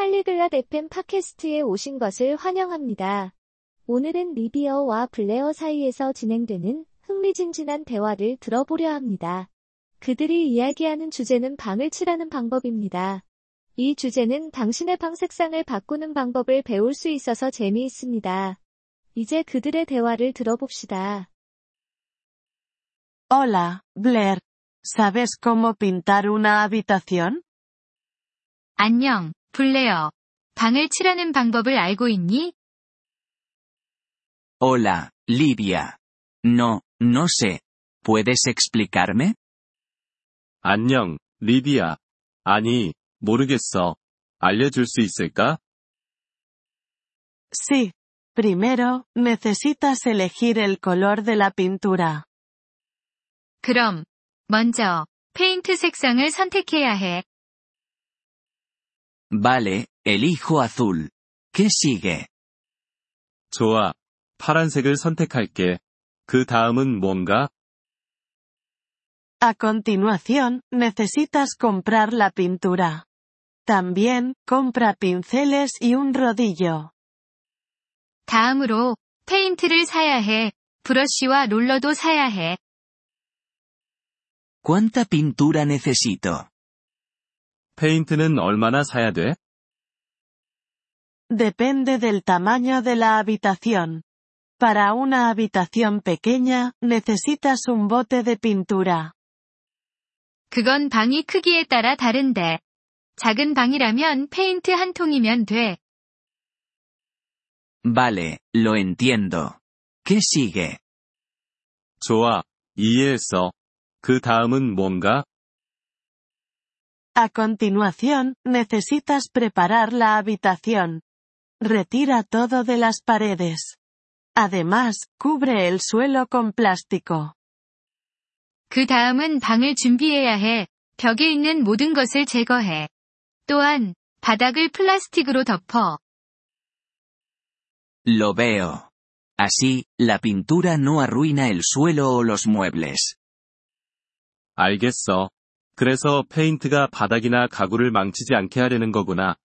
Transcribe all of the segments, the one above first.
팔리글랏 FM 팟캐스트에 오신 것을 환영합니다. 오늘은 리비어와 블레어 사이에서 진행되는 흥미진진한 대화를 들어보려 합니다. 그들이 이야기하는 주제는 방을 칠하는 방법입니다. 이 주제는 당신의 방 색상을 바꾸는 방법을 배울 수 있어서 재미있습니다. 이제 그들의 대화를 들어봅시다. Hola, Blair. ¿Sabes cómo pintar una habitación? 안녕, 블레어. 방을 칠하는 방법을 알고 있니? Hola, Livia. No, no sé. ¿Puedes explicarme? 안녕, 리비야. 아니, 모르겠어. 알려줄 수 있을까? Sí. Primero, necesitas elegir el color de la pintura. 그럼, 먼저, 페인트 색상을 선택해야 해. Vale, elijo azul. ¿Qué sigue? 좋아. 파란색을 선택할게. 그 다음은 뭔가? A continuación, necesitas comprar la pintura. También, compra pinceles y un rodillo. 다음으로, 페인트를 사야 해. 브러쉬와 롤러도 사야 해. ¿Cuánta pintura necesito? 페인트는 얼마나 사야 돼? Depende del tamaño de la habitación. Para una habitación pequeña, necesitas un bote de pintura. 그건 방이 크기에 따라 다른데. 작은 방이라면 페인트 한 통이면 돼. Vale, lo entiendo. ¿Qué sigue? 좋아. 이해했어. 그 다음은 뭔가? A continuación, necesitas preparar la habitación. Retira todo de las paredes. Además, cubre el suelo con plástico. 그 다음은 방을 준비해야 해. 벽에 있는 모든 것을 제거해. 또한, 바닥을 플라스틱으로 덮어. Lo veo. Así, la pintura no arruina el suelo o los muebles. 알겠어. 그래서 페인트가 바닥이나 가구를 망치지 않게 하려는 거구나.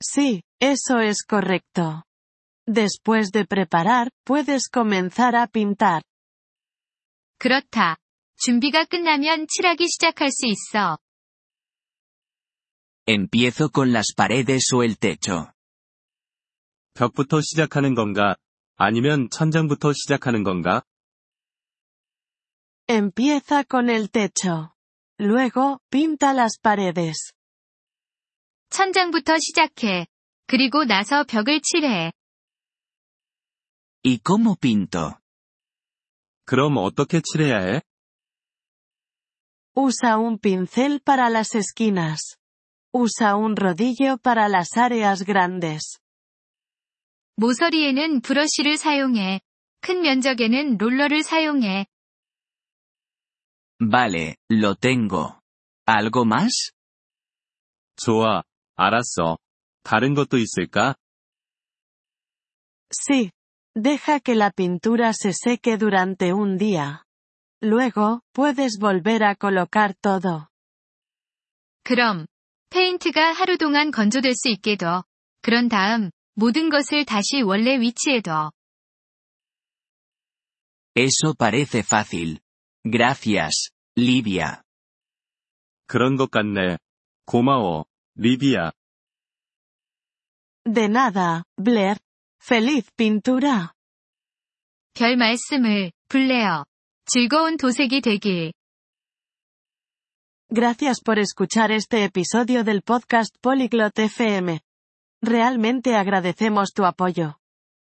Sí, eso es correcto. Después de preparar, puedes comenzar a pintar. 그렇다. 준비가 끝나면 칠하기 시작할 수 있어. Empiezo con las paredes o el techo. 벽부터 시작하는 건가? 아니면 천장부터 시작하는 건가? Empieza con el techo. Luego, pinta las paredes. 천장부터 시작해. 그리고 나서 벽을 칠해. ¿Y cómo pinto? 그럼 어떻게 칠해야 해? Usa un pincel para las esquinas. Usa un rodillo para las áreas grandes. 모서리에는 브러쉬를 사용해. 큰 면적에는 롤러를 사용해. Vale, lo tengo. ¿Algo más? 좋아. 알았어. 다른 것도 있을까? Sí. Deja que la pintura se seque durante un día. Luego, puedes volver a colocar todo. 그럼, 페인트가 하루 동안 건조될 수 있게 둬. 그런 다음, 모든 것을 다시 원래 위치에 둬. Eso parece fácil. Gracias, Livia. 그런 것 같네. 고마워. 리비야. De nada, Blair. Feliz pintura. 별 말씀을, 블레어. 즐거운 도색이 되길. Gracias por escuchar este episodio del podcast Polyglot FM. Realmente agradecemos tu apoyo.